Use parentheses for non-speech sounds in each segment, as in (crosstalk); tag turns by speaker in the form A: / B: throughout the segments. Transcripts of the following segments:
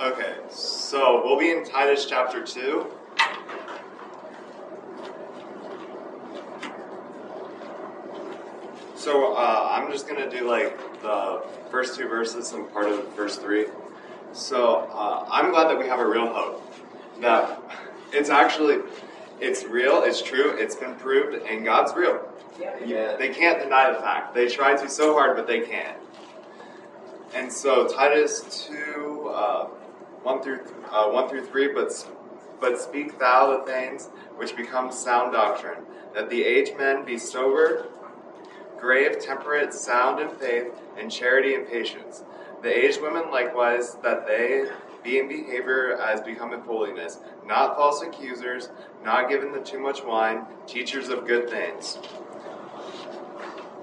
A: Okay, so we'll be in Titus chapter 2. So uh, I'm just going to do like the first two verses and part of the first three. So uh, I'm glad that we have a real hope. That it's actually, it's real, it's true, it's been proved, and God's real.
B: Yeah. yeah.
A: They can't deny the fact. They try to so hard, but they can't. And so Titus 2, uh, 1 through uh, 1 through 3, but, but speak thou the things which become sound doctrine, that the aged men be sober, grave, temperate, sound in faith, and charity and patience. The aged women likewise, that they be in behavior as becometh holiness, not false accusers, not given to too much wine, teachers of good things.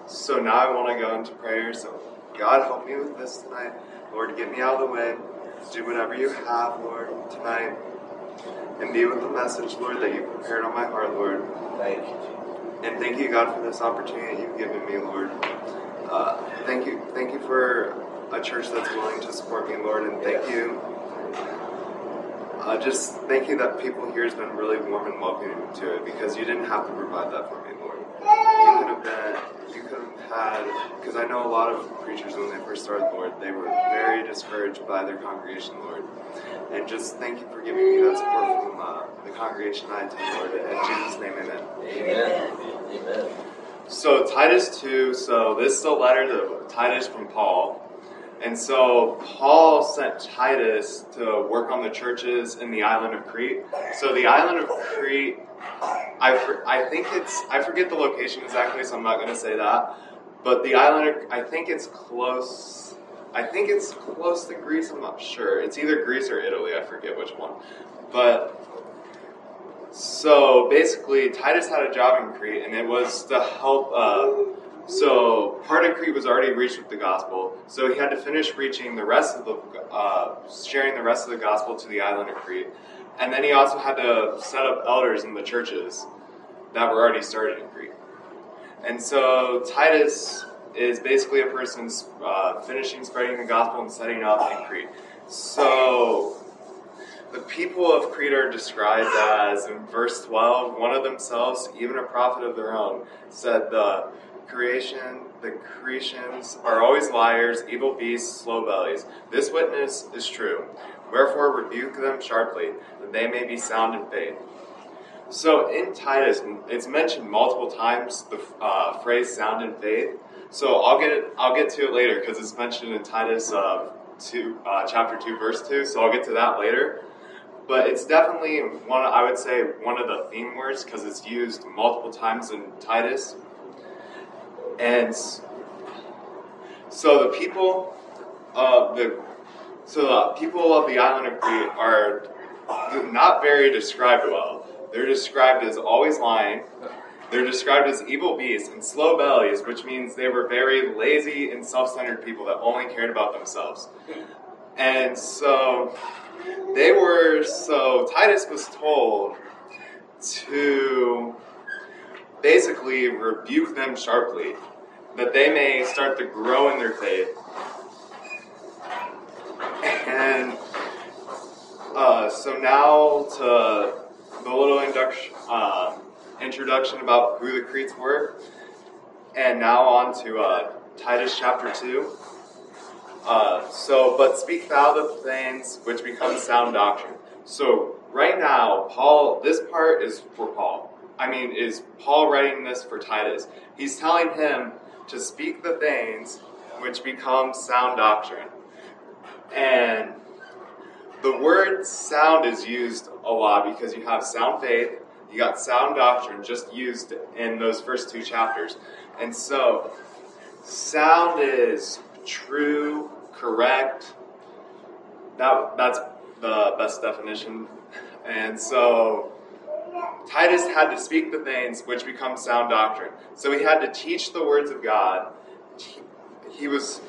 A: So now I want to go into prayer. So God, help me with this tonight. Lord, get me out of the way. Do whatever you have, Lord, tonight. And be with the message, Lord, that you prepared on my heart, Lord.
B: Thank you.
A: And thank you, God, for this opportunity you've given me, Lord. Uh, thank you, thank you for a church that's willing to support me, Lord, and thank you. Uh, just thank you that people here has been really warm and welcoming to it because you didn't have to provide that for me, Lord. You could have been, you because I know a lot of preachers when they first started, Lord, they were very discouraged by their congregation, Lord. And just thank you for giving me that support from uh, the congregation I attend, Lord. In Jesus' name, amen.
B: Amen. Amen.
A: So Titus 2, so this is a letter to Titus from Paul. And so Paul sent Titus to work on the churches in the island of Crete. So the island of Crete, I, I think it's, I forget the location exactly, so I'm not going to say that. But the island, of, I think it's close, I think it's close to Greece, I'm not sure. It's either Greece or Italy, I forget which one. But so basically, Titus had a job in Crete, and it was to help. Uh, so part of Crete was already reached with the gospel, so he had to finish reaching the rest of the, uh, sharing the rest of the gospel to the island of Crete, and then he also had to set up elders in the churches that were already started in Crete. And so Titus is basically a person uh, finishing spreading the gospel and setting up in Crete. So the people of Crete are described as, in verse 12, one of themselves, even a prophet of their own, said the creation, the Cretians are always liars, evil beasts, slow bellies. This witness is true. Wherefore rebuke them sharply, that they may be sound in faith. So in Titus, it's mentioned multiple times the uh, phrase "sound in faith." So I'll get it. I'll get to it later because it's mentioned in Titus uh, two, uh, chapter two, verse two. So I'll get to that later. But it's definitely one. I would say one of the theme words because it's used multiple times in Titus. And so the people of the so the people of the island of Crete are not very described well. They're described as always lying. They're described as evil beasts and slow bellies, which means they were very lazy and self-centered people that only cared about themselves. And so they were so Titus was told to basically rebuke them sharply that they may start to grow in their faith. And uh, so now to the little induction, uh, introduction about who the Cretes were, and now on to uh, Titus chapter 2. Uh, so, but speak thou the things which become sound doctrine. So, right now, Paul, this part is for Paul. I mean, is Paul writing this for Titus? He's telling him to speak the things which become sound doctrine. And the word sound is used a lot because you have sound faith, you got sound doctrine just used in those first two chapters. And so, sound is true, correct. That, that's the best definition. And so, Titus had to speak the things which become sound doctrine. So he had to teach the words of God. He was,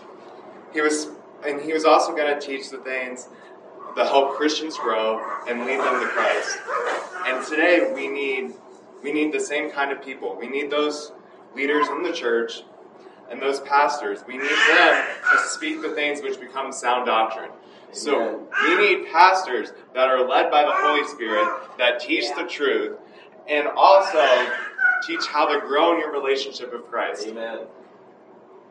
A: he was, and he was also going to teach the things that help Christians grow and lead them to Christ. And today we need, we need the same kind of people. We need those leaders in the church and those pastors. We need them to speak the things which become sound doctrine. So we need pastors that are led by the Holy Spirit, that teach the truth, and also teach how to grow in your relationship with Christ.
B: Amen.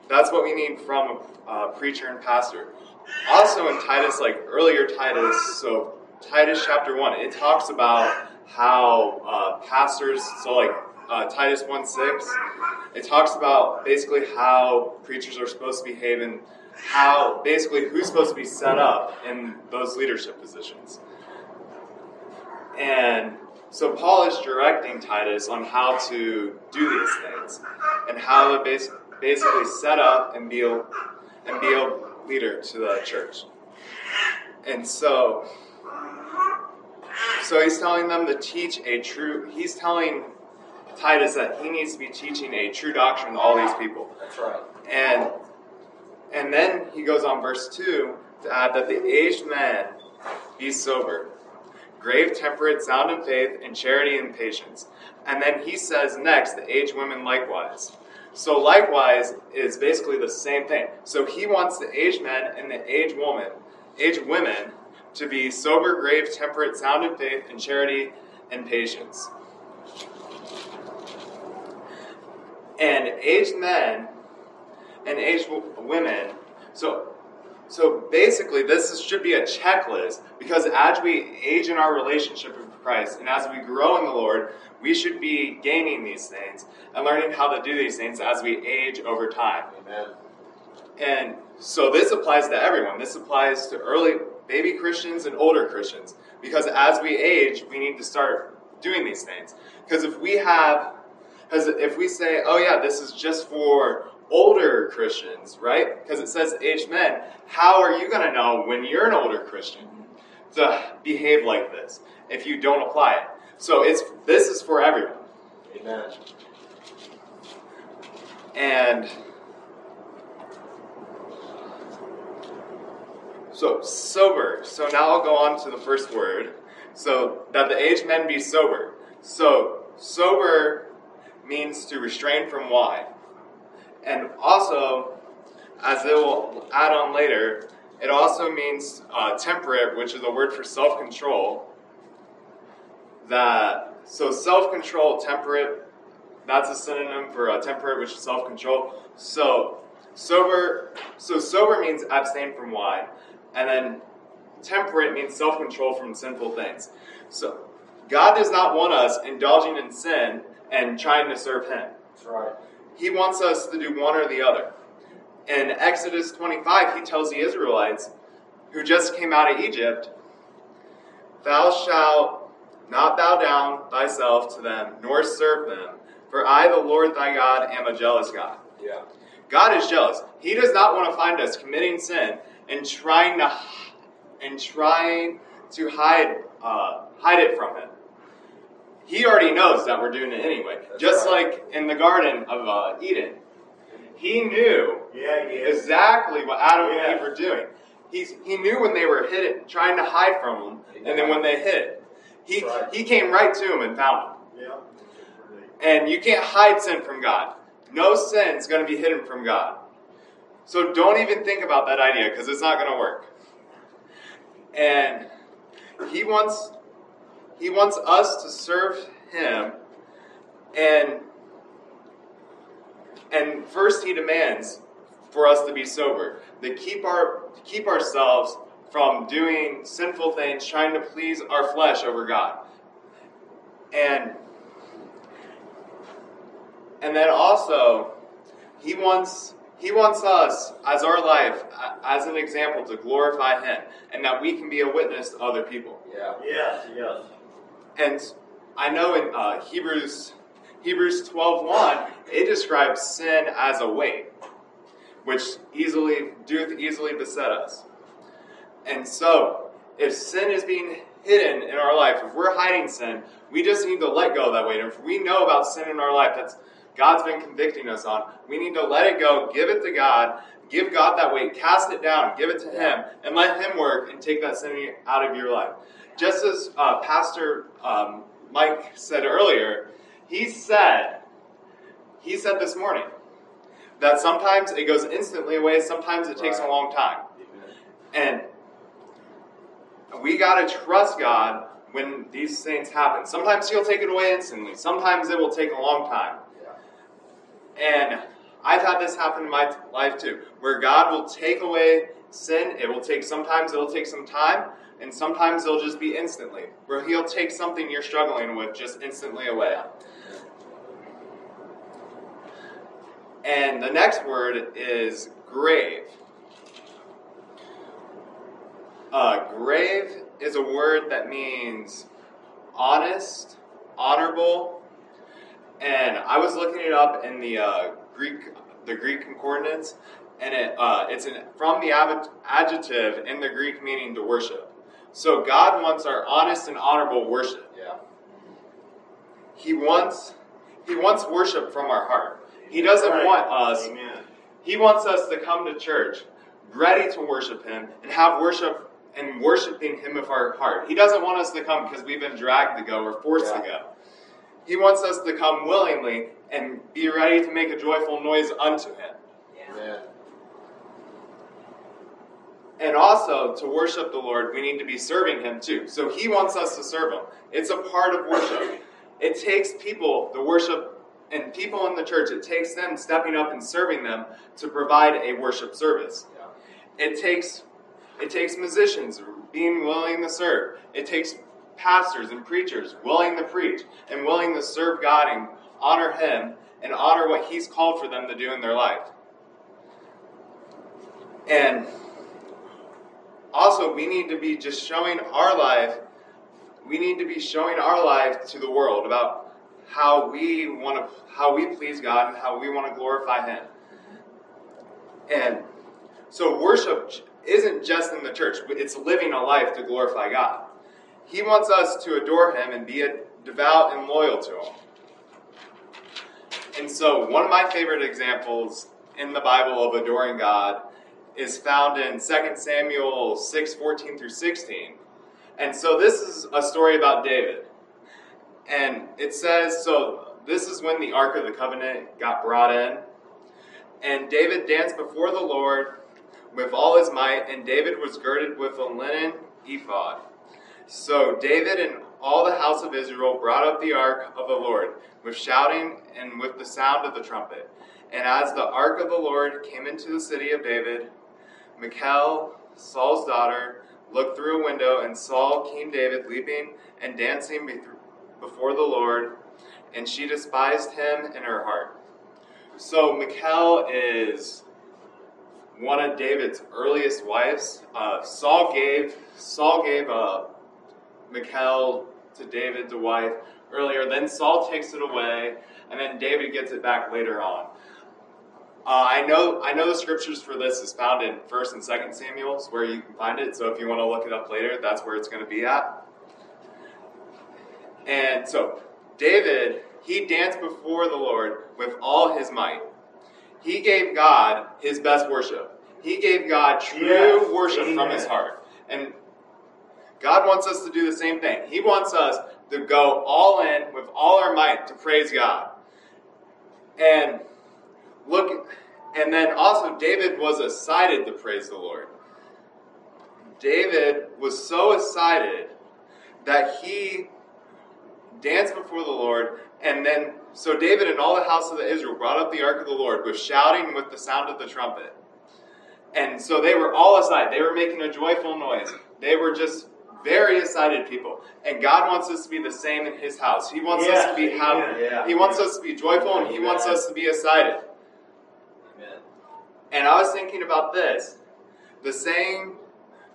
A: That's what we need from a uh, preacher and pastor. Also in Titus, like earlier Titus, so Titus chapter 1, it talks about how uh, pastors, so like uh, Titus 1 6, it talks about basically how preachers are supposed to behave and how basically who's supposed to be set up in those leadership positions. And so Paul is directing Titus on how to do these things and how to bas- basically set up and be and be leader to the church. And so so he's telling them to teach a true he's telling Titus that he needs to be teaching a true doctrine to all these people.
B: That's right.
A: And and then he goes on verse 2 to add that the aged men be sober, grave, temperate, sound in faith, and charity and patience. And then he says next, the aged women likewise. So likewise is basically the same thing. So he wants the aged men and the aged woman, aged women to be sober, grave, temperate, sound in faith, and charity and patience. And aged men and aged women. So, so basically, this should be a checklist because as we age in our relationship Christ and as we grow in the Lord, we should be gaining these things and learning how to do these things as we age over time.
B: Amen.
A: And so this applies to everyone. This applies to early baby Christians and older Christians because as we age, we need to start doing these things. Because if we have, because if we say, oh yeah, this is just for older Christians, right? Because it says aged men, how are you going to know when you're an older Christian behave like this if you don't apply it? So it's this is for everyone.
B: Amen.
A: And so sober. So now I'll go on to the first word. So that the aged men be sober. So sober means to restrain from wine. And also, as it will add on later, it also means uh, temperate, which is a word for self control. That so self control, temperate, that's a synonym for uh, temperate, which is self control. So sober, so sober means abstain from wine, and then temperate means self control from sinful things. So God does not want us indulging in sin and trying to serve Him.
B: That's right.
A: He wants us to do one or the other. In Exodus 25, he tells the Israelites who just came out of Egypt, Thou shalt not bow down thyself to them, nor serve them, for I, the Lord thy God, am a jealous God.
B: Yeah.
A: God is jealous. He does not want to find us committing sin and trying to and trying to hide uh, hide it from Him. He already knows that we're doing it anyway.
B: That's
A: Just
B: right.
A: like in the Garden of uh, Eden, He knew
B: Yeah, he
A: exactly what Adam
B: Yeah.
A: and Eve were doing. He's, he knew when they were hidden, trying to hide from him, and then when they hid, he
B: right.
A: he came right to him and found him.
B: Yeah.
A: And you can't hide sin from God. No sin is going to be hidden from God. So don't even think about that idea because it's not going to work. And he wants he wants us to serve him and and first he demands for us to be sober, to keep our to keep ourselves from doing sinful things, trying to please our flesh over God. And and then also, he wants he wants us as our life as an example to glorify him, and that we can be a witness to other people.
B: Yeah.
C: Yes, yes.
A: And I know in uh, Hebrews Hebrews 12:1, it describes sin as a weight, which easily doeth easily beset us. And so, if sin is being hidden in our life, if we're hiding sin, we just need to let go of that weight. And if we know about sin in our life that's God's been convicting us on, we need to let it go, give it to God, give God that weight, cast it down, give it to Him, and let Him work and take that sin out of your life. Just as uh, Pastor um, Mike said earlier, he said, he said this morning that sometimes it goes instantly away, sometimes it takes a long time.
B: Amen.
A: And we got to trust God when these things happen. Sometimes He'll take it away instantly, sometimes it will take a long time. And I've had this happen in my life too, where God will take away sin. It will take, sometimes it'll take some time, and sometimes it'll just be instantly, where He'll take something you're struggling with just instantly away. And the next word is grave. Uh, grave is a word that means honest, honorable, and I was looking it up in the uh, Greek, the Greek concordance, and it uh, it's an, from the adjective in the Greek meaning to worship. So God wants our honest and honorable worship.
B: Yeah.
A: He wants He wants worship from our heart. He doesn't
B: Right.
A: want us.
B: Amen.
A: He wants us to come to church ready to worship Him and have worship and worshiping Him with our heart. He doesn't want us to come because we've been dragged to go or forced to go. He wants us to come willingly and be ready to make a joyful noise unto Him.
B: Amen.
A: And also, to worship the Lord, we need to be serving Him too. So He wants us to serve Him. It's a part of worship. It takes people, the worship, and people in the church, it takes them stepping up and serving them to provide a worship service.
B: Yeah.
A: It takes it takes musicians being willing to serve. It takes pastors and preachers willing to preach and willing to serve God and honor Him and honor what He's called for them to do in their life. And also, we need to be just showing our life. We need to be showing our life to the world about how we want to, how we please God and how we want to glorify Him. And so, worship isn't just in the church; it's living a life to glorify God. He wants us to adore Him and be devout and loyal to Him. And so, one of my favorite examples in the Bible of adoring God is found in 2 Samuel 6 14 through 16. And so, this is a story about David. And it says so, this is when the Ark of the Covenant got brought in. And David danced before the Lord with all his might, and David was girded with a linen ephod. So David and all the house of Israel brought up the ark of the Lord with shouting and with the sound of the trumpet. And as the ark of the Lord came into the city of David, Michal, Saul's daughter, looked through a window and saw King David leaping and dancing before the Lord, and she despised him in her heart. So Michal is one of David's earliest wives. Uh, Saul gave Saul gave uh, Michal to David to wife earlier. Then Saul takes it away, and then David gets it back later on. Uh, I know I know the scriptures for this is found in First and Second Samuel's, where you can find it. So if you want to look it up later, that's where it's going to be at. And so David, he danced before the Lord with all his might. He gave God his best worship. He gave God true
B: Yes,
A: worship from his heart. And God wants us to do the same thing. He wants us to go all in with all our might to praise God. And look, and then also David was excited to praise the Lord. David was so excited that he danced before the Lord, and then so David and all the house of Israel brought up the ark of the Lord with shouting with the sound of the trumpet. And so they were all excited. They were making a joyful noise. They were just very excited people. And God wants us to be the same in His house. He wants us to be happy.
B: yeah.
A: He wants us to be joyful, and He
B: Amen.
A: wants us to be excited.
B: Amen.
A: And I was thinking about this. The saying,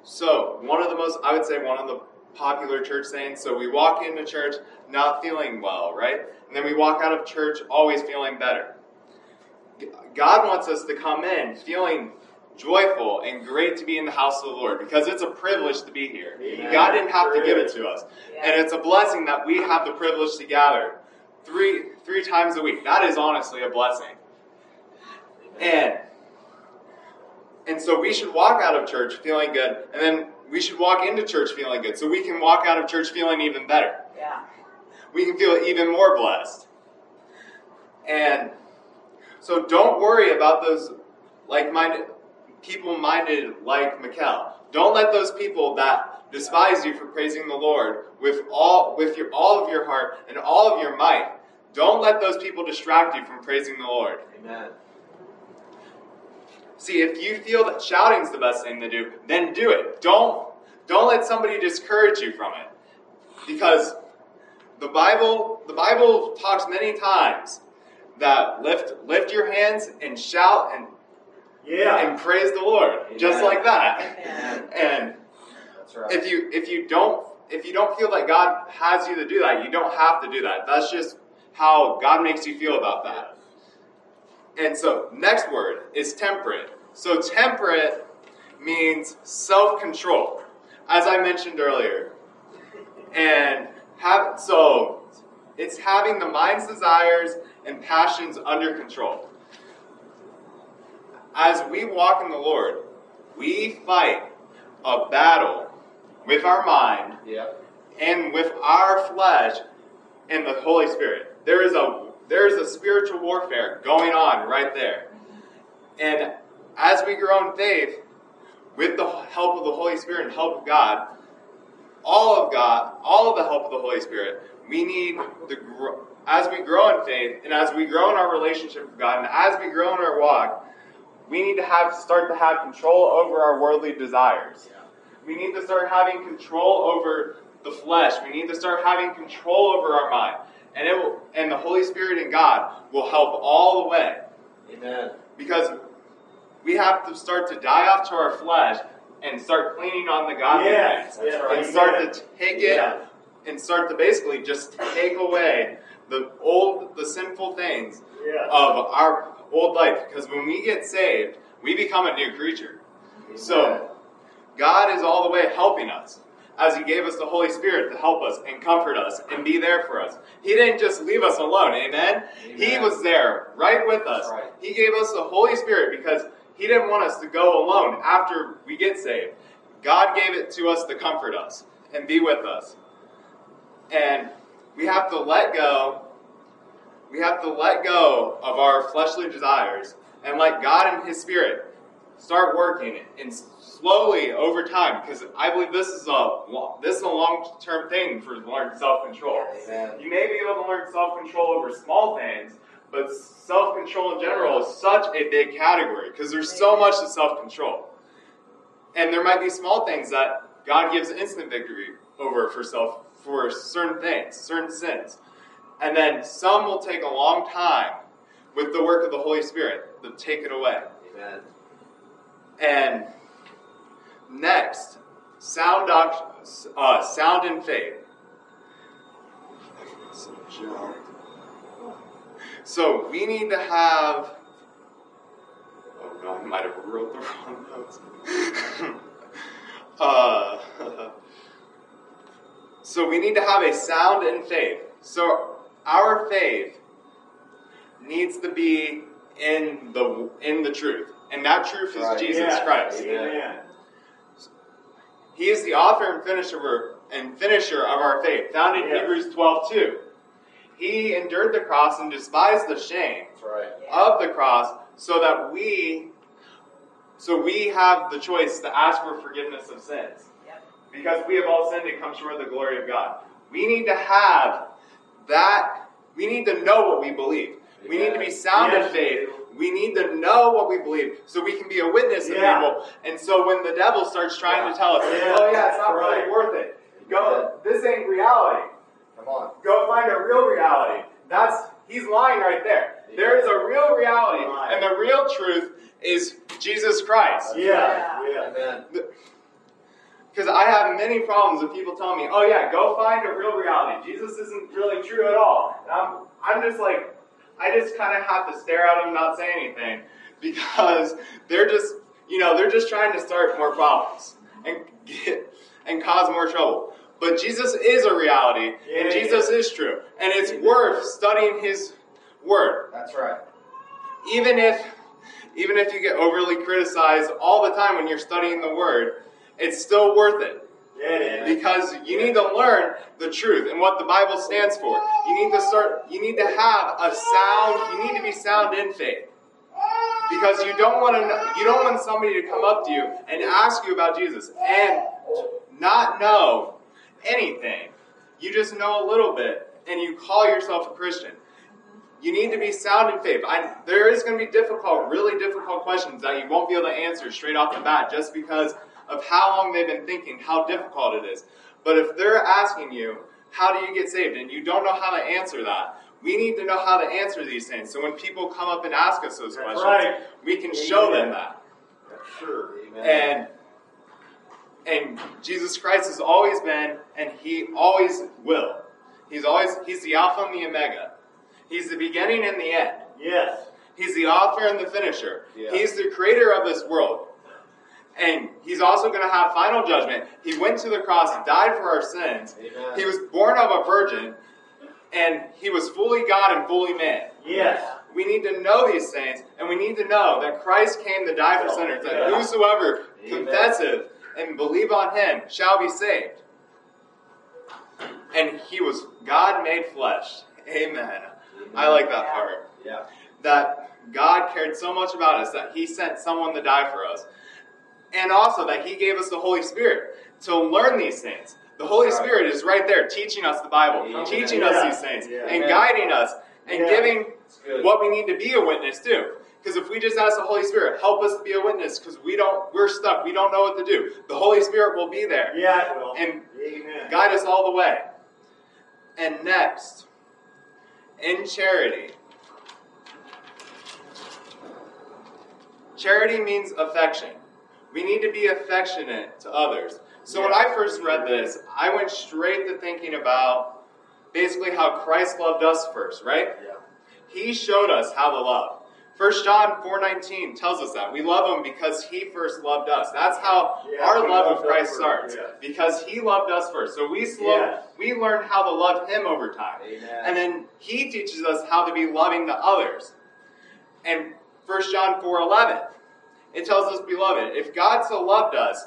A: so one of the most, I would say, one of the popular church saying. So we walk into church not feeling well, right? And then we walk out of church always feeling better. God wants us to come in feeling joyful and great to be in the house of the Lord because it's a privilege to be here.
B: Amen.
A: God didn't have to give it to us.
C: Yeah.
A: And it's a blessing that we have the privilege to gather three three times a week. That is honestly a blessing. And and so we should walk out of church feeling good, and then we should walk into church feeling good, so we can walk out of church feeling even better.
C: Yeah.
A: We can feel even more blessed. And so don't worry about those like minded people minded like Michal. Don't let those people that despise you for praising the Lord with all with your all of your heart and all of your might. Don't let those people distract you from praising the Lord.
B: Amen.
A: See, if you feel that shouting's the best thing to do, then do it. Don't don't let somebody discourage you from it. Because the Bible the Bible talks many times that lift lift your hands and shout and
C: Yeah.
A: and praise the Lord just like that.
B: Amen.
A: And
B: That's right.
A: if you if you don't if you don't feel that God has you to do that, you don't have to do that. That's just how God makes you feel about that. And so, next word is temperate. So, temperate means self control, as I mentioned earlier. And have so it's having the mind's desires and passions under control. As we walk in the Lord, we fight a battle with our mind
B: Yep.
A: and with our flesh and the Holy Spirit. There is a there is a spiritual warfare going on right there. And as we grow in faith, with the help of the Holy Spirit and help of God, all of God, all of the help of the Holy Spirit, we need the as we grow in faith and as we grow in our relationship with God and as we grow in our walk, we need to have start to have control over our worldly desires. We need to start having control over the flesh. We need to start having control over our mind. And it will, and the Holy Spirit and God will help all the way.
B: Amen.
A: Because we have to start to die off to our flesh and start cleaning on the godly
C: Yes,
A: things.
C: yeah,
A: and
C: right.
A: start to take it
C: Yeah.
A: and start to basically just take away the old the sinful things
C: Yeah.
A: of our old life. Because when we get saved, we become a new creature. So God is all the way helping us as He gave us the Holy Spirit to help us and comfort us and be there for us. He didn't just leave us alone, amen? He was there right with us.
B: Right.
A: He gave us the Holy Spirit because He didn't want us to go alone after we get saved. God gave it to us to comfort us and be with us. And we have to let go. We have to let go of our fleshly desires and let God and His Spirit start working and slowly over time because I believe this is a this is a long term thing for learning self control.
B: Amen.
A: You may be able to learn self control over small things, but self control in general is such a big category because there's so much to self control. And there might be small things that God gives instant victory over for self for certain things, certain sins. And then some will take a long time with the work of the Holy Spirit to take it away.
B: Amen.
A: And next, sound uh, sound in faith. So we need to have. Oh no, I might have wrote the (laughs) wrong notes. (laughs) uh, (laughs) so we need to have a sound in faith. So our faith needs to be in the in the truth, and that truth is
B: Right.
A: Jesus
C: Yeah.
A: Christ.
C: Amen.
A: He is the author and finisher and finisher of our faith, found in
C: Yeah.
A: Hebrews 12 2. He endured the cross and despised the shame
B: right.
A: of the cross so that we so we have the choice to ask for forgiveness of sins. Because we have all sinned and come short of the glory of God. We need to have that we need to know what we believe. We need to be sound
C: Yes,
A: in faith. We need to know what we believe so we can be a witness to
C: Yeah.
A: people. And so when the devil starts trying to tell us,
C: Yeah.
A: oh yeah, it's not
C: Right.
A: really worth it. Go this ain't reality.
B: Come on.
A: Go find a real reality. That's he's lying right there. There is a real reality, and the real truth is Jesus Christ.
C: Yeah. Yeah.
B: Amen.
A: Because I have many problems with people telling me, "Oh yeah, go find a real reality. Jesus isn't really true at all." And I'm, I'm just like, I just kind of have to stare at them, and not say anything, because they're just, you know, they're just trying to start more problems and get and cause more trouble. But Jesus is a reality,
C: Yeah,
A: and
C: yeah.
A: Jesus is true, and it's
B: Amen.
A: worth studying His Word
B: That's right.
A: even if even if you get overly criticized all the time when you're studying the word it's still worth it
C: Yeah.
A: Because you need to learn the truth and what the bible stands for you need to start you need to have a sound you need to be sound in faith because you don't want to you don't want somebody to come up to you and ask you about jesus and not know anything. You just know a little bit, and you call yourself a Christian. You need to be sound in faith. I, there is going to be difficult, really difficult questions that you won't be able to answer straight off the bat just because of how long they've been thinking, how difficult it is. But if they're asking you, how do you get saved? And you don't know how to answer that. We need to know how to answer these things. So when people come up and ask us those
C: That's
A: questions,
C: right.
A: we can show them
C: Amen.
A: that.
C: Sure.
B: Amen.
A: And and Jesus Christ has always been, and He always will. He's always He's the Alpha and the Omega. He's the beginning and the end.
C: Yes.
A: He's the author and the finisher.
B: Yeah.
A: He's the creator of this world. And he's also going to have final judgment. He went to the cross, died for our sins.
B: Amen.
A: He was born of a virgin, and he was fully God and fully man.
C: Yes.
A: We need to know these things, and we need to know that Christ came to die for sinners, that
C: Yeah.
A: whosoever
B: Amen.
A: confesseth and believe on him shall be saved. And he was God made flesh. Amen. I like that part
B: Yeah.
A: that God cared so much about us that He sent someone to die for us. And also that He gave us the Holy Spirit to learn these things. The Holy
B: Right.
A: Spirit is right there teaching us the Bible,
B: Amen.
A: teaching
C: Yeah.
A: us these things,
C: Yeah.
A: and
B: Amen.
A: guiding us, and
C: Yeah.
A: giving what we need to be a witness to. Because if we just ask the Holy Spirit, help us to be a witness, because we don't, we're stuck, we don't know what to do. The Holy Spirit will be there
C: Yeah, it will.
A: and
C: Amen.
A: guide us all the way. And next, in charity. Charity means affection. We need to be affectionate to others. So when I first read this, I went straight to thinking about basically how Christ loved us first, right?
B: Yeah.
A: He showed us how to love. 1 John 4:19 tells us that we love him because he first loved us. That's how
C: Yeah,
A: our love of Christ starts.
C: yeah.
A: Because he loved us first. So we slow,
C: Yes.
A: we learn how to love him over time.
B: Amen.
A: And then he teaches us how to be loving to others. And 1 John 4:11 it tells us beloved, if God so loved us,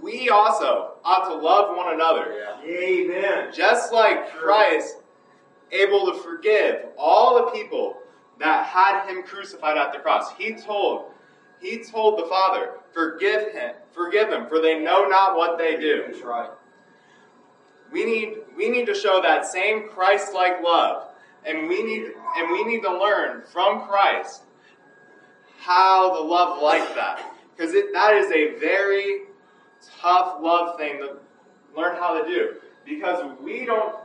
A: we also ought to love one another.
B: Yeah.
C: Amen.
A: Just like Christ able to forgive all the people that had him crucified at the cross. He told he told the Father, "Forgive him, forgive them, for they know not what they do."
B: That's right.
A: We need we need to show that same Christ-like love, and we need and we need to learn from Christ how to love like that, because that is a very tough love thing to learn how to do. Because we don't,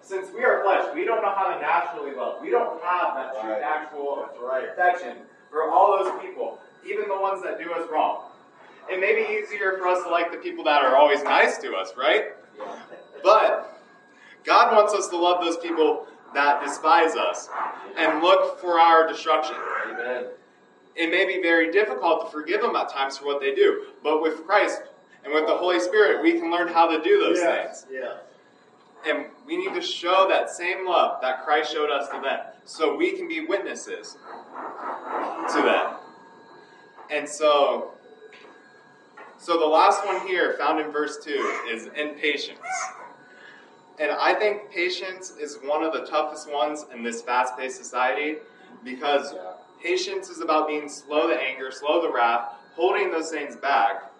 A: since we are flesh, we don't know how to naturally love. We don't have that true
B: Right.
A: actual affection for all those people, even the ones that do us wrong. It may be easier for us to like the people that are always nice to us, right?
B: Yeah.
A: But God wants us to love those people that despise us and look for our destruction.
B: Amen.
A: It may be very difficult to forgive them at times for what they do, but with Christ and with the Holy Spirit, we can learn how to do those
C: yes.
A: things.
C: Yes.
A: And we need to show that same love that Christ showed us to them so we can be witnesses to them. And so, so the last one here, found in verse 2, is in patience. And I think patience is one of the toughest ones in this fast paced society because
B: Yeah.
A: Patience is about being slow to anger, slow to wrath, holding those things back.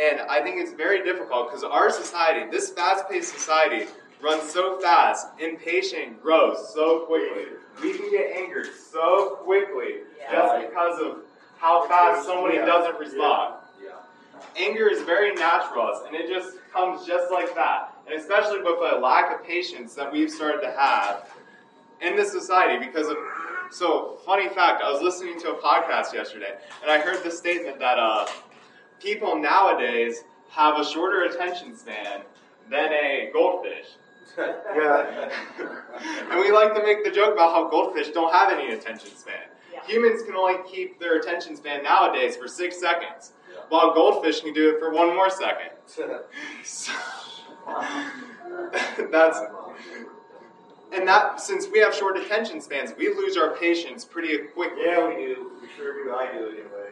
A: And I think it's very difficult because our society, this fast paced society, runs so fast, impatient grows so quickly. We can get angered so quickly
D: Yeah.
A: just because of how fast somebody
C: Yeah.
A: doesn't respond
B: Yeah.
A: anger is very natural to us, and it just comes just like that. And especially with a lack of patience that we've started to have in this society because of. So, funny fact, I was listening to a podcast yesterday, and I heard the statement that uh, people nowadays have a shorter attention span than a goldfish. (laughs)
C: Yeah. (laughs)
A: and we like to make the joke about how goldfish don't have any attention span.
D: Yeah.
A: Humans can only keep their attention span nowadays for six seconds,
B: Yeah.
A: while goldfish can do it for one more second. (laughs) So, that's and that since we have short attention spans, we lose our patience pretty quickly.
C: Yeah, we do. We sure do. I do anyway.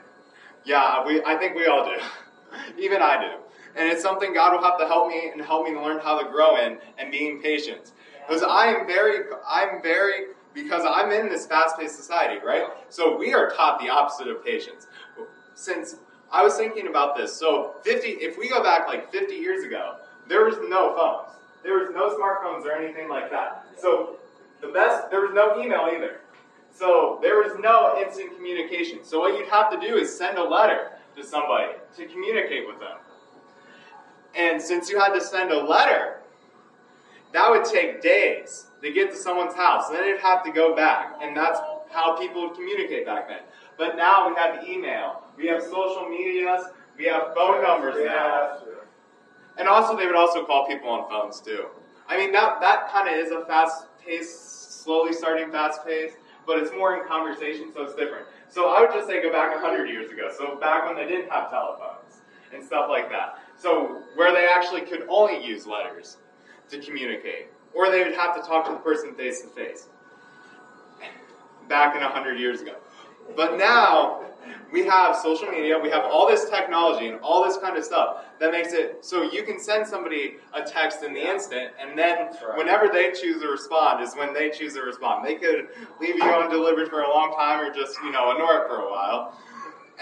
A: Yeah, we I think we all do. (laughs) Even I do. And it's something God will have to help me and help me learn how to grow in and being patient. Because I am very I'm very because I'm in this fast-paced society, right? So we are taught the opposite of patience. Since I was thinking about this. So 50, if we go back like 50 years ago, there was no phones. There was no smartphones or anything like that. So the best, there was no email either. So there was no instant communication. So what you'd have to do is send a letter to somebody to communicate with them. And since you had to send a letter, that would take days to get to someone's house. And then it'd have to go back. And that's how people would communicate back then. But now we have email, we have social medias, we have phone numbers now. And also, they would also call people on phones too. I mean, that, that kind of is a fast paced, slowly starting fast pace, but it's more in conversation, so it's different. So I would just say go back 100 years ago. So back when they didn't have telephones and stuff like that. So where they actually could only use letters to communicate, or they would have to talk to the person face to face. Back in 100 years ago. But now we have social media, we have all this technology and all this kind of stuff that makes it so you can send somebody a text in the instant, and then
B: right.
A: whenever they choose to respond is when they choose to respond. They could leave you undelivered for a long time or just, you know, ignore it for a while.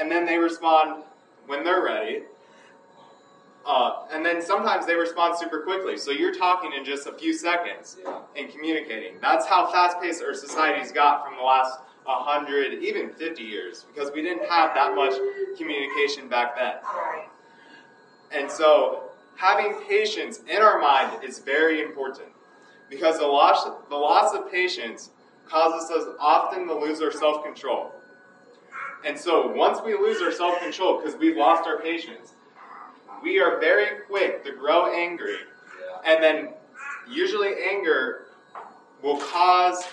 A: And then they respond when they're ready. Uh, and then sometimes they respond super quickly. So you're talking in just a few seconds
B: Yeah.
A: and communicating. That's how fast paced our society's got from the last 100, even 50 years, because we didn't have that much communication back then. And so having patience in our mind is very important because the loss, the loss of patience causes us often to lose our self control. And so once we lose our self control because we've lost our patience, we are very quick to grow angry and then usually anger will cause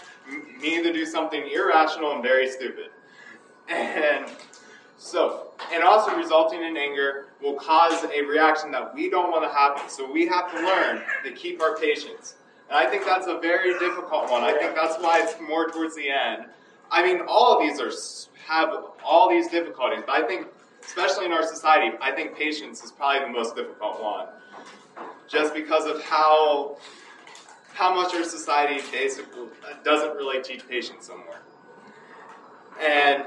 A: me to do something irrational and very stupid. And so, and also resulting in anger will cause a reaction that we don't want to happen. So we have to learn to keep our patience. And I think that's a very difficult one. I think that's why it's more towards the end. I mean, all of these are have all these difficulties, but I think, especially in our society, I think patience is probably the most difficult one just because of how how much our society basically uh, doesn't really teach patience somewhere. And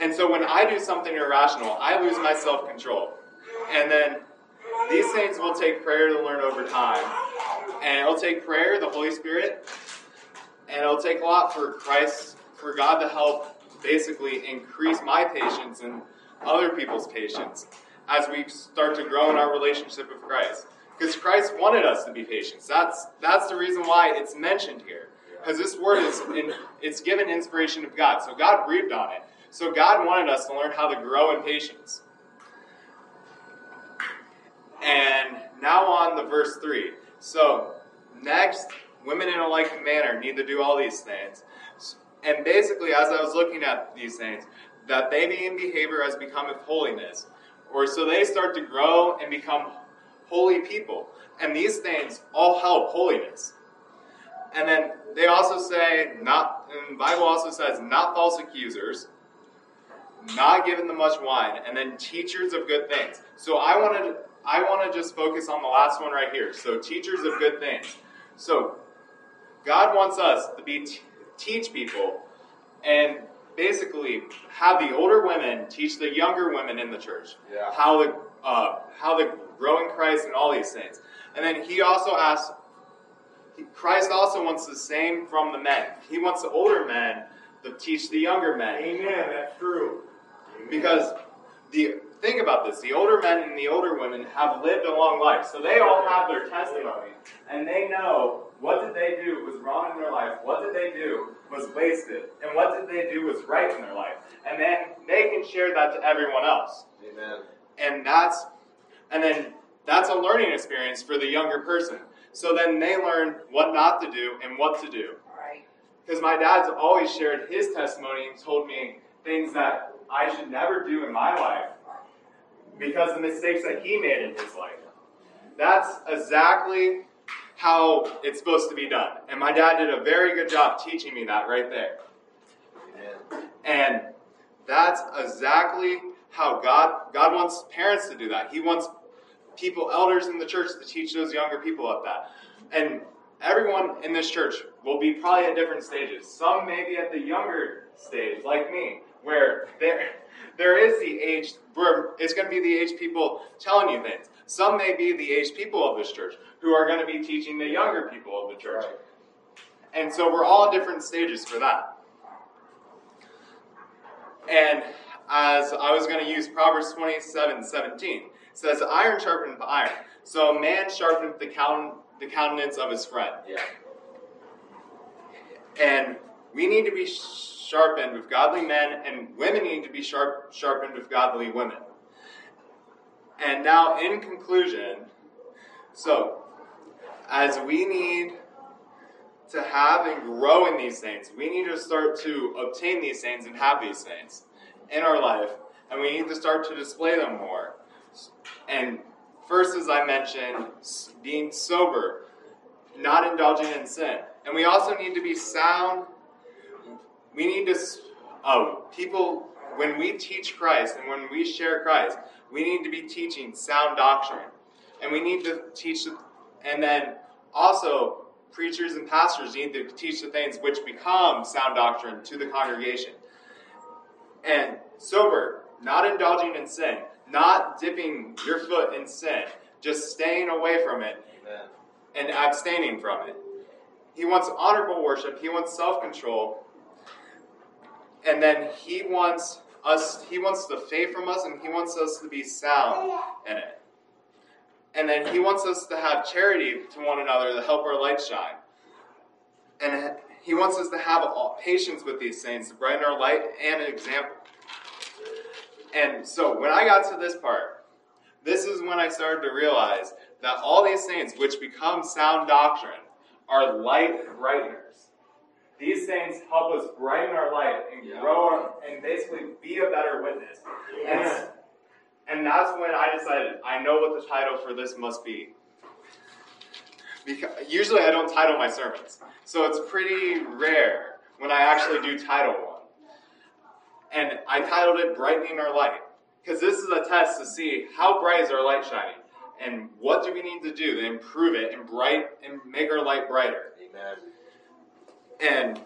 A: and so when I do something irrational, I lose my self-control. And then these things will take prayer to learn over time. And it'll take prayer, the Holy Spirit, and it'll take a lot for Christ, for God to help basically increase my patience and other people's patience as we start to grow in our relationship with Christ. Because Christ wanted us to be patient. That's that's the reason why it's mentioned here. Because this word is in, it's given inspiration of God. So God breathed on it. So God wanted us to learn how to grow in patience. And now on the verse 3. So, next, women in a like manner need to do all these things. And basically, as I was looking at these things, that they be in behavior as becometh holiness. Or so they start to grow and become holy people. And these things all help holiness. And then they also say, not, and the Bible also says, not false accusers, not given them much wine, and then teachers of good things. So I want to I want to just focus on the last one right here. So teachers of good things. So God wants us to be t- teach people and basically have the older women teach the younger women in the church
B: Yeah.
A: how the uh, how to grow in Christ and all these things. And then he also asks Christ also wants the same from the men. He wants the older men to teach the younger men.
C: Amen, that's true. Amen.
A: Because the think about this, the older men and the older women have lived a long life. So they all have their testimony. And they know what did they do was wrong in their life, what did they do was wasted, and what did they do was right in their life. And then they can share that to everyone else.
B: Amen.
A: And that's and then that's a learning experience for the younger person. So then they learn what not to do and what to do.
D: Right.
A: Because my dad's always shared his testimony and told me things that I should never do in my life because of the mistakes that he made in his life. That's exactly how it's supposed to be done. And my dad did a very good job teaching me that right there. And that's exactly how God God wants parents to do that. He wants people, elders in the church, to teach those younger people of that. And everyone in this church will be probably at different stages. Some may be at the younger stage, like me, where there (laughs) there is the age where it's going to be the age people telling you things. Some may be the age people of this church who are going to be teaching the younger people of the church. And so we're all in different stages for that. And as I was going to use Proverbs 27 17, it says, Iron sharpeneth iron. So a man sharpeneth the, counten- the countenance of his friend.
B: Yeah.
A: And we need to be sharpened with godly men, and women need to be sharp, sharpened with godly women. And now, in conclusion, so as we need to have and grow in these things, we need to start to obtain these things and have these things in our life, and we need to start to display them more. And first, as I mentioned, being sober, not indulging in sin. And we also need to be sound. We need to, oh, people, when we teach Christ and when we share Christ, we need to be teaching sound doctrine. And we need to teach, and then also, preachers and pastors need to teach the things which become sound doctrine to the congregation. And sober, not indulging in sin, not dipping your foot in sin, just staying away from it
B: Amen.
A: and abstaining from it. He wants honorable worship, he wants self control, and then he wants us, he wants the faith from us, and he wants us to be sound in it. And then he wants us to have charity to one another to help our light shine. And he wants us to have all- patience with these things to brighten our light and an example. And so when I got to this part, this is when I started to realize that all these things which become sound doctrine are light brighteners. These things help us brighten our light and
B: Yeah.
A: grow our, and basically be a better witness. And, and that's when I decided I know what the title for this must be. Because usually I don't title my sermons, so it's pretty rare when I actually do title one. And I titled it "Brightening Our Light" because this is a test to see how bright is our light shining, and what do we need to do to improve it and bright and make our light brighter.
B: Amen.
A: And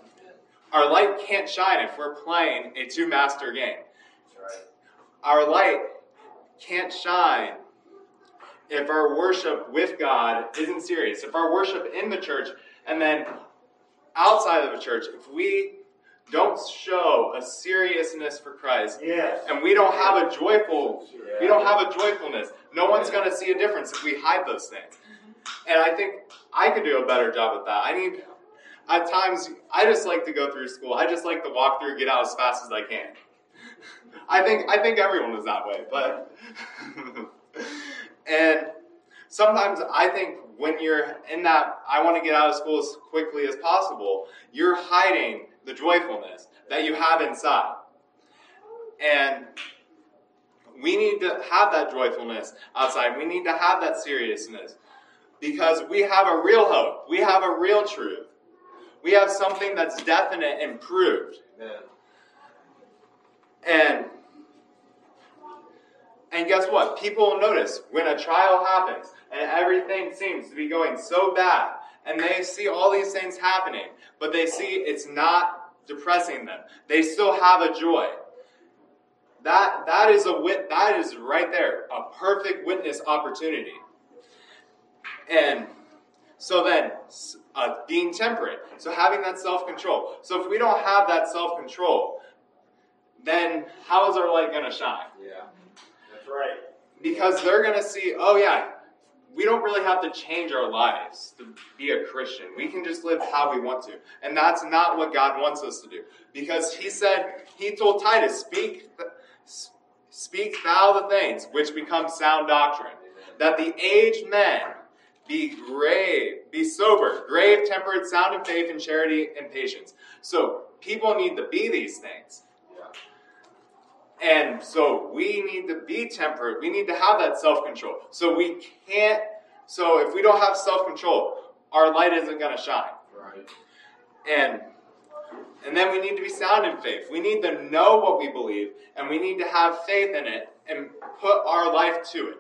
A: our light can't shine if we're playing a two-master game.
B: Right.
A: Our light can't shine if our worship with God isn't serious. If our worship in the church and then outside of the church, if we don't show a seriousness for Christ
C: Yes.
A: and we don't have a joyful, we don't have a joyfulness, no one's going to see a difference if we hide those things. Mm-hmm. And I think I could do a better job at that. I need, at times, I just like to go through school. I just like to walk through, get out as fast as I can. I think I think everyone is that way, but (laughs) and sometimes I think when you're in that I want to get out of school as quickly as possible, you're hiding the joyfulness that you have inside. And we need to have that joyfulness outside. We need to have that seriousness because we have a real hope. We have a real truth. We have something that's definite and proved.
B: Amen.
A: And and guess what? People will notice when a trial happens and everything seems to be going so bad, and they see all these things happening, but they see it's not depressing them. They still have a joy. That that is a wit that is right there, a perfect witness opportunity. And so then, uh, being temperate, so having that self control. So if we don't have that self control, then how is our light going to shine?
B: Yeah.
C: That's right.
A: Because they're going to see, oh yeah, we don't really have to change our lives to be a Christian. We can just live how we want to. And that's not what God wants us to do. Because he said, he told Titus, speak, speak thou the things which become sound doctrine, that the aged men be grave, be sober, grave, temperate, sound in faith and charity and patience. So people need to be these things.
B: Yeah.
A: And so we need to be temperate. We need to have that self control. So we can't, so if we don't have self control, our light isn't going to shine.
B: Right.
A: And and then we need to be sound in faith. We need to know what we believe, and we need to have faith in it and put our life to it.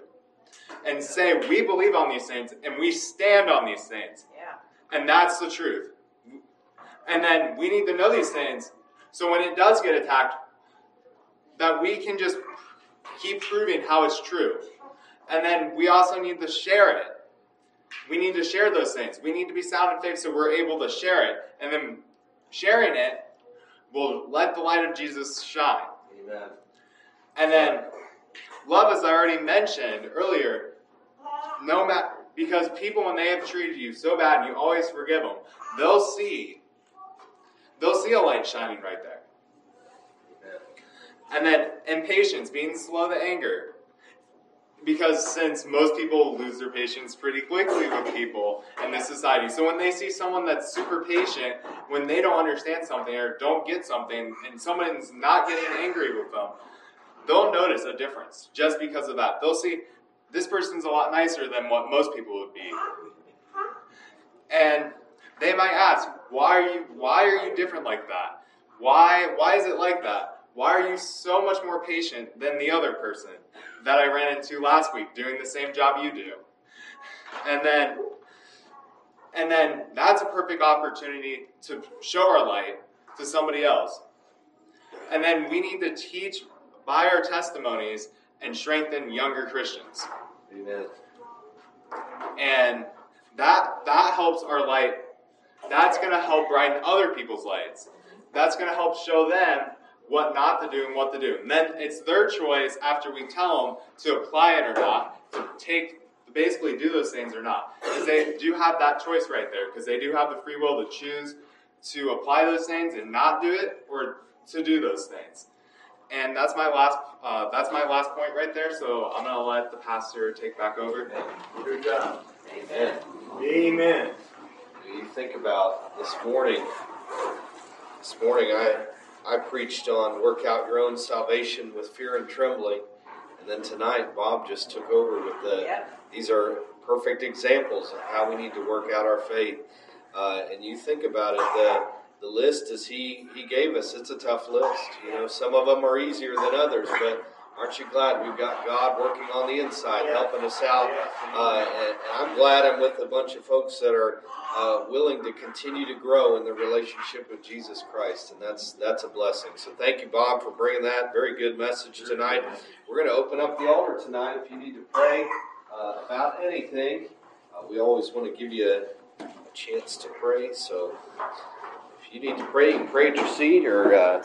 A: And say, we believe on these things, and we stand on these things.
D: Yeah.
A: And that's the truth. And then we need to know these things, so when it does get attacked, that we can just keep proving how it's true. And then we also need to share it. We need to share those things. We need to be sound in faith so we're able to share it. And then sharing it will let the light of Jesus shine.
B: Amen.
A: And then love, as I already mentioned earlier, no matter because people when they have treated you so bad and you always forgive them, they'll see they'll see a light shining right there. And then impatience, being slow to anger. Because since most people lose their patience pretty quickly with people in this society, so when they see someone that's super patient, when they don't understand something or don't get something, and someone's not getting angry with them, they'll notice a difference just because of that. They'll see this person's a lot nicer than what most people would be. And they might ask, why are you why are you different like that? Why why is it like that? Why are you so much more patient than the other person that I ran into last week doing the same job you do? And then and then that's a perfect opportunity to show our light to somebody else. And then we need to teach by our testimonies and strengthen younger Christians.
B: Amen.
A: And that that helps our light. That's going to help brighten other people's lights. That's going to help show them what not to do and what to do. And then it's their choice after we tell them to apply it or not, to take basically do those things or not. Because they do have that choice right there. Because they do have the free will to choose to apply those things and not do it, or to do those things. And that's my last. Uh, that's my last point right there. So I'm gonna let the pastor take back over.
C: Good job.
B: Amen.
C: Amen.
B: You think about this morning. This morning, I I preached on work out your own salvation with fear and trembling, and then tonight Bob just took over with the. These are perfect examples of how we need to work out our faith. Uh, and you think about it, the the list as he he gave us, it's a tough list. You know, some of them are easier than others, but aren't you glad we've got God working on the inside, helping us out? Uh, and, and I'm glad I'm with a bunch of folks that are uh, willing to continue to grow in their relationship with Jesus Christ, and that's that's a blessing. So thank you, Bob, for bringing that very good message tonight. We're going to open up the altar tonight. If you need to pray uh, about anything, uh, we always want to give you a, a chance to pray. So if you need to pray, you can pray at your seat or uh,